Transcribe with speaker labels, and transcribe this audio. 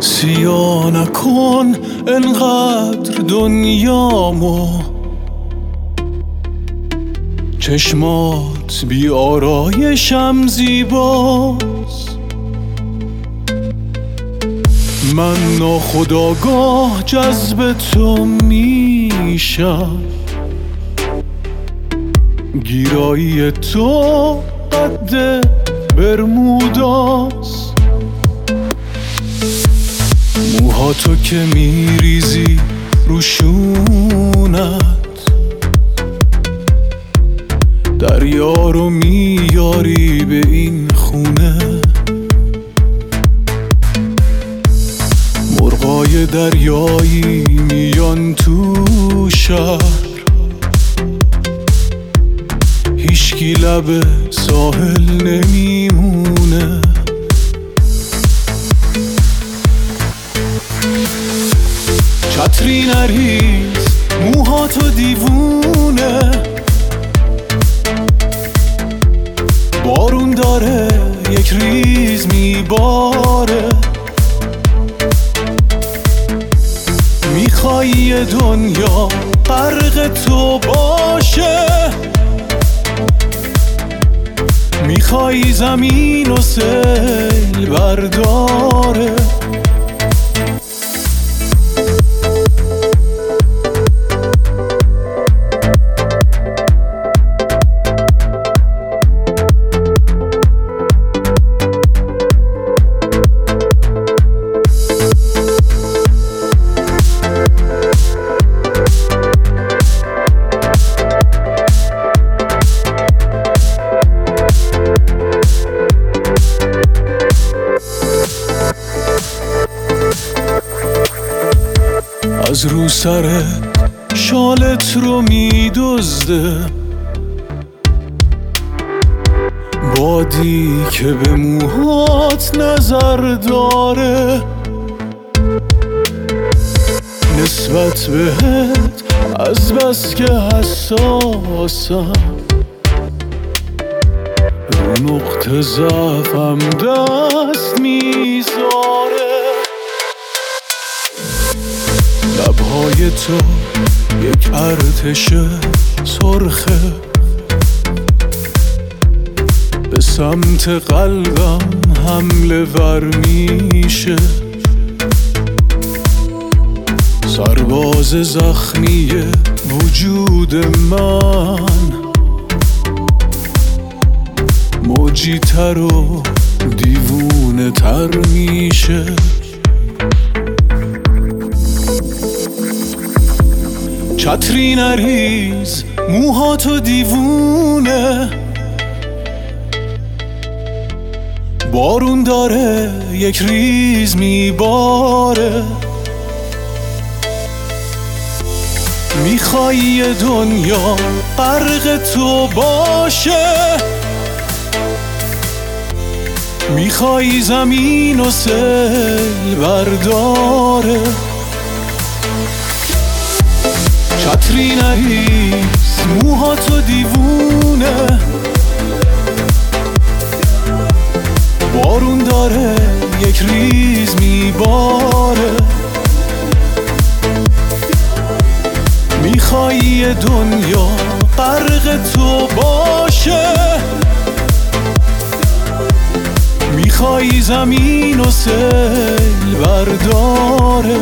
Speaker 1: سیا نکن انقدر دنیامو. چشمات بی آرایشم زیباست. من ناخداگاه جذب تو میشم. گیرایی تو قد برموداست موها تو که میریزی روشونت دریا رو میاری به این خونه. مرغای دریایی میان تو شهر. هیشکی لب ساحل نمیمونه. دیوونه. بارون داره یک ریز میباره. می‌خوای دنیا غرق تو باشه. می‌خوای زمین و سیل برداره. از رو سر شالت رو میدزده. بادی که به موهات نظر داره. نسبت بهت از بس که حساسم. رو نقطه ضعفم دست می‌ذاره. لبهای تو یک ارتش سرخه به سمت قلبم حمله ور میشه. سرباز زخمی وجود من. موجی تر و دیوونه تر میشه. چتری نریز موها تو دیوونه. بارون داره یک ریز میباره. می‌خوای دنیا غرق تو باشه. می‌خوای زمین و سیل برداره. چتری نریز موها تو دیوونه. بارون داره یک ریز میباره. می‌خوای دنیا غرق تو باشه. می‌خوای زمین و سیل برداره.